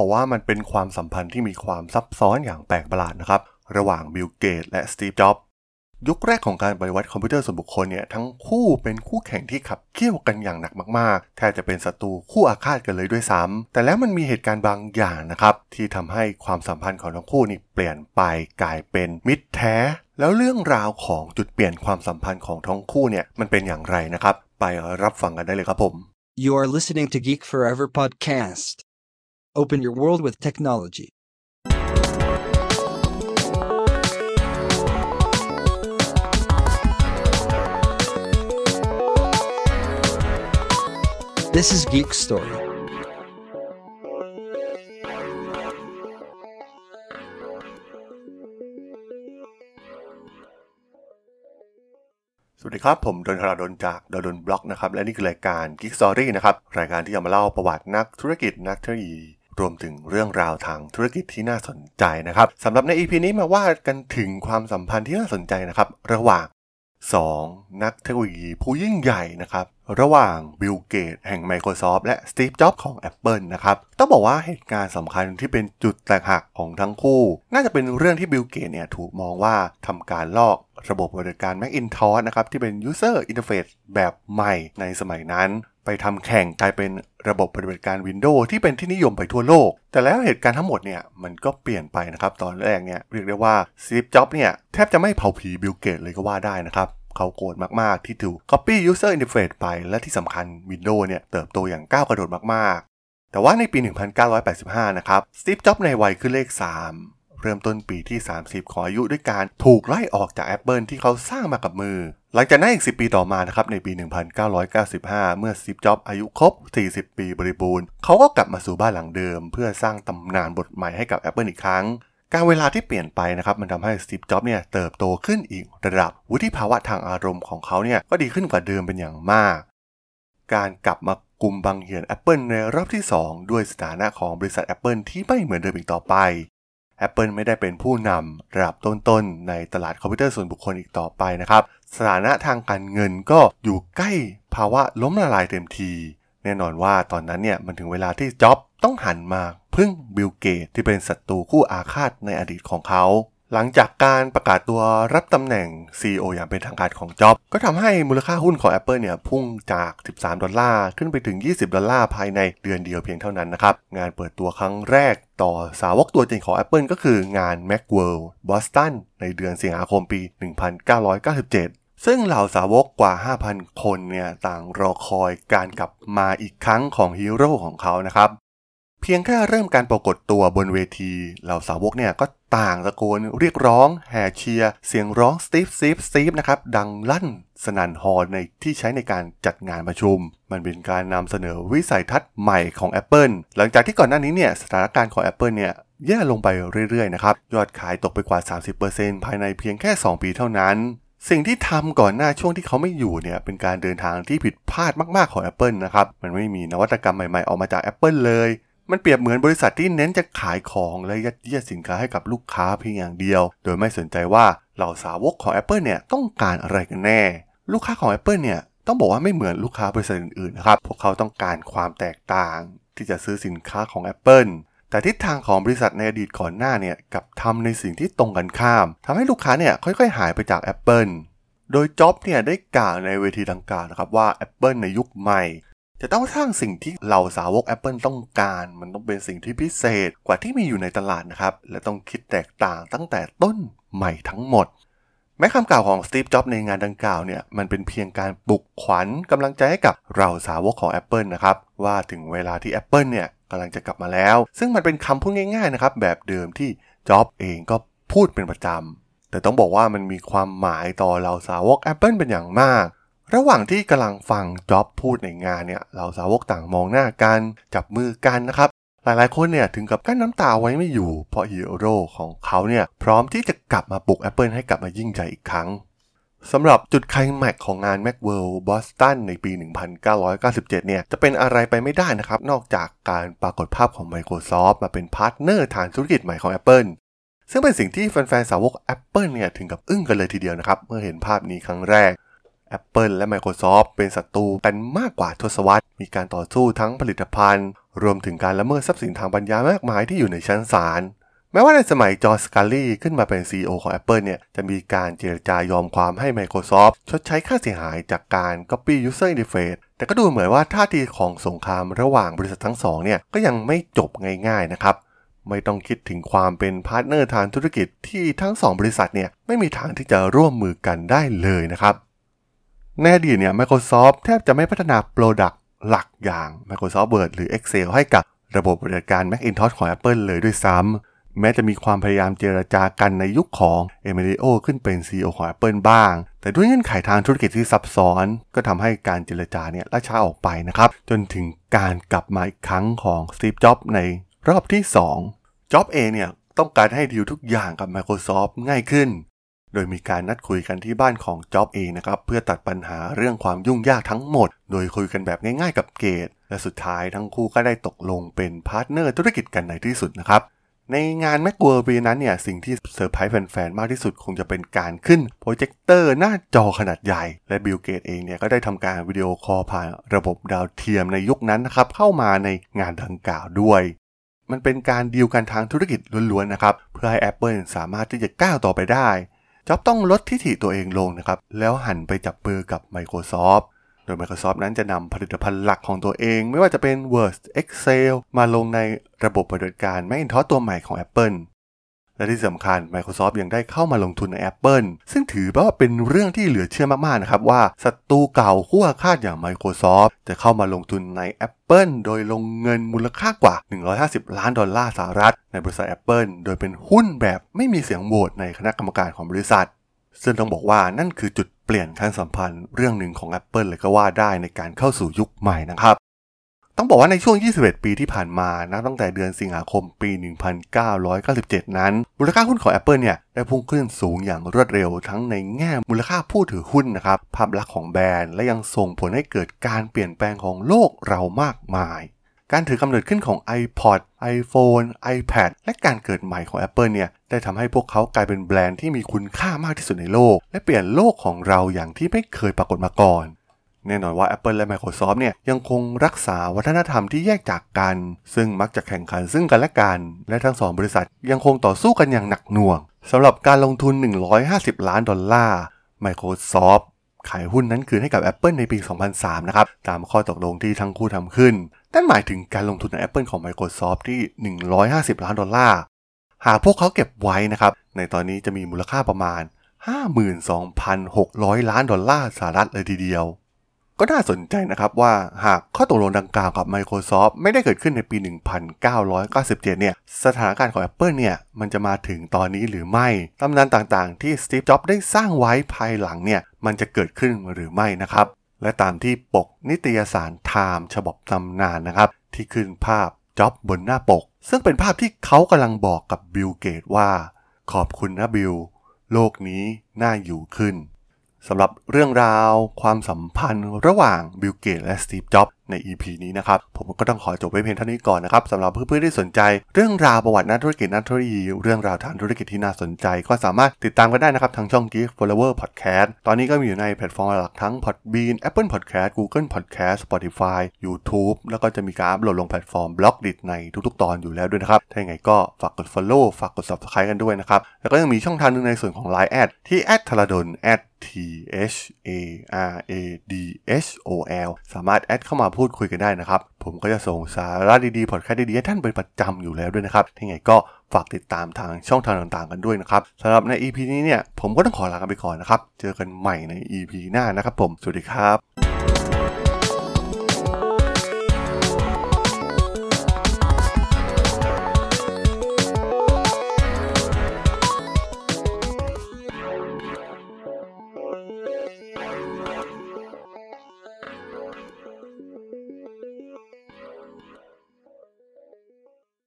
บอกว่ามันเป็นความสัมพันธ์ที่มีความซับซ้อนอย่างแปลกประหลาดนะครับ ระหว่าง Bill Gates และ Steve Jobs ยุคแรกของการปฏิวัติคอมพิวเตอร์ส่วนบุคคลเนี่ยทั้งคู่เป็นคู่แข่งที่ขับเคี่ยวกันอย่างหนักมากๆ แทบจะเป็นศัตรูคู่อาฆาตกันเลยด้วยซ้ำแต่แล้วมันมีเหตุการณ์บางอย่างนะครับ ที่ทำให้ความสัมพันธ์ของทั้งคู่นี่เปลี่ยนไปกลายเป็นมิตรแท้ แล้วเรื่องราวของจุดเปลี่ยนความสัมพันธ์ของทั้งคู่เนี่ยมันเป็นอย่างไรนะครับ ไปรับฟังกันได้เลยครับผม You are listening to Geek Forever podcast. Open your world with technology. This is Geek Story. สวัสดีครับ ผมดล ธราดล จากด.ดล็อกนะครับ และนี่คือรายการ Geek Story นะครับ รายการที่จะมาเล่าประวัตินักธุรกิจนักเทคโนโลยี รวมถึงเรื่องราวทางธุรกิจที่น่าสนใจนะครับสำหรับใน EP นี้มาว่ากันถึงความสัมพันธ์ที่น่าสนใจนะครับ ระหว่าง 2. นักเทคโนโลยีผู้ยิ่งใหญ่นะครับ ระหว่างบิลเกตแห่ง Microsoft และสตีฟจ็อบส์ของ Apple นะครับ ต้องบอกว่าเหตุการณ์สำคัญที่เป็นจุดแตกหักของทั้งคู่ น่าจะเป็นเรื่องที่บิลเกตเนี่ยถูกมองว่าทำการลอกระบบปฏิบัติการ Macintosh นะครับ ที่เป็น User Interface แบบใหม่ในสมัยนั้น ทำแข่งกลายเป็นระบบปฏิบัติการ Windows ที่เป็นที่นิยมไปทั่วโลก แต่แล้วเหตุการณ์ทั้งหมดเนี่ยมันก็เปลี่ยนไปนะครับ ตอนแรกเนี่ยเรียกได้ว่าสตีฟจ็อบเนี่ยแทบจะไม่เผาผีบิลเกตเลยก็ว่าได้นะครับเขาโกรธมาก ๆ ที่ถูก Copy User Interface ไป และที่สำคัญ Windows เนี่ยเติบโตอย่างก้าวกระโดดมาก ๆ แต่ว่าในปี 1985 นะครับสตีฟจ็อบในวัยขึ้นเลข 3 เริ่มต้นปีที่ 30 ของอายุด้วยการถูกไล่ออกจาก Apple ที่เขาสร้างมากับมือ หลังจากนั้นอีก 10 ปีต่อมานะครับในปี 1995 เมื่อสตีฟจ็อบส์อายุครบ 40 ปีบริบูรณ์เขาก็กลับมาสู่บ้านหลังเดิม เพื่อสร้างตำนานบทใหม่ให้กับ Apple อีกครั้ง การเวลาที่เปลี่ยนไปนะครับมันทำให้สตีฟจ็อบส์เนี่ยเติบโตขึ้นอีกระดับ วุฒิภาวะทางอารมณ์ของเขาเนี่ยก็ดีขึ้นกว่าเดิมเป็นอย่างมาก การกลับมากลุ่มบังเหียน Apple ในรอบที่ 2 ด้วยสถานะของบริษัท Apple ที่ไม่เหมือนเดิมอีกต่อไป Apple ไม่ได้เป็นผู้นำระดับต้นๆ ในตลาดคอมพิวเตอร์ส่วนบุคคลอีกต่อไปนะครับ สถานะทางการเงินก็อยู่ใกล้ภาวะล้มละลายเต็มที แน่นอนว่าตอนนั้นเนี่ยมันถึงเวลาที่จ็อบต้องหันมาพึ่งบิลเกตที่เป็นศัตรูคู่อาฆาตในอดีตของเขา หลังจากการประกาศตัวรับตำแหน่ง CEO อย่างเป็นทางการของจ็อบ ก็ทำให้มูลค่าหุ้นของ Apple เนี่ยพุ่งจาก 13 ดอลลาร์ ขึ้นไปถึง 20 ดอลลาร์ภายในเดือนเดียวเพียงเท่านั้นนะครับ งานเปิดตัวครั้งแรกต่อสาวกตัวจริงของ Apple ก็คืองาน Macworld Boston ในเดือนสิงหาคมปี 1997ซึ่งเหล่าสาวกกว่า 5,000 คนเนี่ยต่างรอคอยการกลับมาอีกครั้งของฮีโร่ของเขานะครับ เพียงแค่เริ่มการปรากฏตัวบนเวที เหล่าสาวกเนี่ยก็ต่างตะโกนเรียกร้อง แห่เชียร์ เสียงร้องสตีฟสตีฟสตีฟนะครับ ดังลั่นสนั่นฮอลล์ในที่ใช้ในการจัดงานประชุม มันเป็นการนำเสนอวิสัยทัศน์ใหม่ของ Apple หลังจากที่ก่อนหน้านี้เนี่ยสถานการณ์ของ Apple เนี่ยแย่ลงไปเรื่อยๆนะครับ ยอดขายตกไปกว่า 30%ภายในเพียงแค่ 2 ปีเท่านั้นสิ่งที่ทำก่อนหน้าช่วงที่เขาไม่อยู่เนี่ยเป็นการเดินทางที่ผิดพลาดมากๆของ Apple นะครับ มันไม่มีนวัตกรรมใหม่ๆ ออกมาจาก Apple เลย มันเปรียบเหมือนบริษัทที่เน้นจะขายของและยัดเยียดสินค้าให้กับลูกค้าเพียงอย่างเดียว โดยไม่สนใจว่าเหล่าสาวกของ Apple เนี่ยต้องการอะไรกันแน่ ลูกค้าของ Apple เนี่ยต้องบอกว่าไม่เหมือนลูกค้าบริษัทอื่นๆนะครับ พวกเขาต้องการความแตกต่าง ที่จะซื้อสินค้าของ Apple แต่ทิศทางของบริษัทในอดีตก่อนหน้าเนี่ยกับทำในสิ่งที่ตรงกันข้ามทำให้ลูกค้าเนี่ยค่อยๆ หายไปจาก Apple โดยจ็อบเนี่ยได้กล่าวในเวทีดังกล่าวนะครับว่า Apple ในยุคใหม่ จะต้องสร้างสิ่งที่เหล่าสาวก Apple ต้องการ มันต้องเป็นสิ่งที่พิเศษกว่าที่มีอยู่ในตลาดนะครับ และต้องคิดแตกต่างตั้งแต่ต้นใหม่ทั้งหมด แม้คำกล่าวของสตีฟจ็อบในงานดังกล่าวเนี่ย มันเป็นเพียงการปลุกขวัญกำลังใจให้กับเราสาวกของ Apple นะครับ ว่าถึงเวลาที่ Apple เนี่ยกำลังจะกลับมาแล้ว ซึ่งมันเป็นคำพูดง่ายๆนะครับแบบเดิมที่จ็อบเองก็พูดเป็นประจำแต่ต้องบอกว่ามันมีความหมายต่อเราสาวก Apple เป็นอย่างมาก ระหว่างที่กำลังฟังจ็อบพูดในงานเนี่ยเราสาวกต่างมองหน้ากันจับมือกันนะครับ หลายๆคนเนี่ยถึงกับกลั้นน้ำตาไว้ไม่อยู่ เพราะฮีโร่ของเขาเนี่ยพร้อมที่จะกลับมาปลุก Apple ให้กลับมายิ่งใหญ่อีกครั้งสำหรับจุดไคลแมกซ์ของงาน Macworld Boston ในปี 1997 เนี่ย จะเป็นอะไรไปไม่ได้นะครับ นอกจากการปรากฏภาพของ Microsoft มาเป็นพาร์ทเนอร์ทางธุรกิจใหม่ของ Apple ซึ่งเป็นสิ่งที่แฟนๆ สาวก Apple เนี่ย ถึงกับอึ้งกันเลยทีเดียวนะครับ เมื่อเห็นภาพนี้ครั้งแรก Apple และ Microsoft เป็นศัตรูกันมากกว่าทศวรรษ มีการต่อสู้ทั้งผลิตภัณฑ์ รวมถึงการละเมิดทรัพย์สินทางปัญญามากมายที่อยู่ในชั้นศาลแม้ว่าในสมัยจอห์น สกัลลีขึ้นมาเป็น CEO ของ Apple เนี่ย จะมีการเจรจายอมความให้ Microsoft ชดใช้ค่าเสียหายจากการ Copy User Interface แต่ก็ดูเหมือนว่าท่าทีของสงครามระหว่างบริษัททั้งสองเนี่ย ก็ยังไม่จบง่ายๆนะครับ ไม่ต้องคิดถึงความเป็นพาร์ทเนอร์ทางธุรกิจที่ทั้งสองบริษัทเนี่ยไม่มีทางที่จะร่วมมือกันได้เลยนะครับ ในอดีตเนี่ย Microsoft แทบจะไม่พัฒนา Product หลักอย่าง Microsoft Word หรือ Excel ให้กับระบบปฏิบัติการ Macintosh ของ Apple เลยด้วยซ้ำแม้จะมีความพยายามเจรจากันในยุคของ Amelio ขึ้นเป็น CEO ของ Apple บ้าง แต่ด้วยเงื่อนไขทางธุรกิจที่ซับซ้อน ก็ทำให้การเจรจาเนี่ยล่าช้าออกไปนะครับ จนถึงการกลับมาอีกครั้งของ Steve Jobs ในรอบที่2 Jobs เองเนี่ยต้องการให้ดีลทุกอย่างกับ Microsoft ง่ายขึ้น โดยมีการนัดคุยกันที่บ้านของจ็อบเองนะครับเพื่อตัดปัญหาเรื่องความยุ่งยากทั้งหมด โดยคุยกันแบบง่ายๆกับเกต และสุดท้ายทั้งคู่ก็ได้ตกลงเป็นพาร์ทเนอร์ธุรกิจกันในที่สุดนะครับในงานแมก w ว r ปีนั้นเนี่ยสิ่งที่เซอร์ไพรส์แฟนๆ มากที่สุดคงจะเป็นการขึ้นโปรเจคเตอร์หน้าจอขนาดใหญ่ และบิลเกตเองเนี่ยก็ได้ทำการวิดีโอคอลผ่านระบบดาวเทียมในยุคนั้นนะครับเข้ามาในงานดังกล่าวด้วย มันเป็นการดีลกันทางธุรกิจล้วนๆนะครับเพื่อให้ Apple สามารถที่จะก้าวต่อไปได้ จ็อบต้องลดทิฐิตัวเองลงนะครับ แล้วหันไปจับมือกับ Microsoft โดย Microsoft นั้นจะนำผลิตภัณฑ์หลักของตัวเอง ไม่ว่าจะเป็น Word Excel มาลงในระบบปฏิบัติการ Macintosh ตัวใหม่ของ Apple และที่สำคัญ Microsoft ยังได้เข้ามาลงทุนใน Apple ซึ่งถือว่าเป็นเรื่องที่เหลือเชื่อมากๆนะครับว่าศัตรูเก่าคู่อาฆาตอย่าง Microsoft จะเข้ามาลงทุนใน Apple โดยลงเงินมูลค่ากว่า 150 ล้านดอลลาร์สหรัฐ ในบริษัท Apple โดยเป็นหุ้นแบบไม่มีเสียงโหวตในคณะกรรมการของบริษัท ซึ่งต้องบอกว่านั่นคือจุดเปลี่ยนขั้นสัมพันธ์เรื่องหนึ่งของ Apple เลยก็ว่าได้ในการเข้าสู่ยุคใหม่นะครับ ต้องบอกว่าในช่วง 21 ปีที่ผ่านมานะตั้งแต่เดือนสิงหาคมปี 1997 นั้น มูลค่าหุ้นของ Apple เนี่ยได้พุ่งขึ้นสูงอย่างรวดเร็วทั้งในแง่มูลค่าผู้ถือหุ้นนะครับภาพลักษณ์ของแบรนด์และยังส่งผลให้เกิดการเปลี่ยนแปลงของโลกเรามากมาย การถือกำเนิดขึ้นของ iPod iPhone iPad และการเกิดใหม่ของ Apple เนี่ยได้ทำให้พวกเขากลายเป็นแบรนด์ที่มีคุณค่ามากที่สุดในโลก และเปลี่ยนโลกของเราอย่างที่ไม่เคยปรากฏมาก่อน แน่นอนว่า Apple และ Microsoft เนี่ยยังคงรักษาวัฒนธรรมที่แยกจากกัน ซึ่งมักจะแข่งขันซึ่งกันและกัน และทั้งสองบริษัทยังคงต่อสู้กันอย่างหนักหน่วงสำหรับการลงทุน 150 ล้านดอลลาร์ Microsoft ขายหุ้นนั้นคืนให้กับ Apple ในปี 2003 นะครับ ตามข้อตกลงที่ทั้งคู่ทำขึ้น นั่นหมายถึงการลงทุนใน Apple ของ Microsoft ที่ 150 ล้านดอลลาร์ หากพวกเขาเก็บไว้นะครับ ในตอนนี้จะมีมูลค่าประมาณ 52,600 ล้านดอลลาร์สหรัฐเลยทีเดียว ก็น่าสนใจนะครับว่าหากข้อตกลงดังกล่าวกับ Microsoft ไม่ได้เกิดขึ้นในปี 1997 เนี่ย สถานการณ์ของ Apple เนี่ย มันจะมาถึงตอนนี้หรือไม่ ตำนานต่างๆ ที่ Steve Jobs ได้สร้างไว้ภายหลังเนี่ย มันจะเกิดขึ้นหรือไม่นะครับ และตามที่ปกนิตยสาร Time ฉบับตำนานนะครับ ที่ขึ้นภาพจ็อบบนหน้าปก ซึ่งเป็นภาพที่เขากำลังบอกกับบิลเกตว่า ขอบคุณนะบิลโลกนี้น่าอยู่ขึ้น สำหรับเรื่องราวความสัมพันธ์ระหว่างบิลเกตและสตีฟจ็อบส์ใน EP นี้นะครับ ผมก็ต้องขอจบไว้เพียงเท่านี้ก่อนนะครับสำหรับเพื่อนๆที่สนใจ เรื่องราวประวัตินักธุรกิจนักธุรกิจเรื่องราวทางธุรกิจที่น่าสนใจ ก็สามารถติดตามกันได้นะครับทางช่อง Geek Forever Podcast ตอนนี้ก็มีอยู่ในแพลตฟอร์มหลักทั้ง Podbean Apple Podcast Google Podcast Spotify YouTube แล้วก็จะมีการอัปโหลดลงแพลตฟอร์ม Blockdit ในทุกๆ ตอนอยู่แล้วด้วยนะครับถ้าอย่างไรก็ฝากกด Follow ฝากกด Subscribe กันด้วยนะครับแล้วก็ยังมีช่องทางนึงในส่วนของ Line แอดที่ t h a r a d o n T H A R A D H O L สามารถแอดเข้ามาพูดคุยกันได้นะครับ ผมก็จะส่งสาระดีๆ พอดแคสต์ดีๆให้ท่านเป็นประจำอยู่แล้วด้วยนะครับที่ไงก็ฝากติดตามทางช่องทางต่างๆกันด้วยนะครับสำหรับใน EP นี้เนี่ย ผมก็ต้องขอลากันไปก่อนนะครับ เจอกันใหม่ใน EP หน้านะครับผม สวัสดีครับ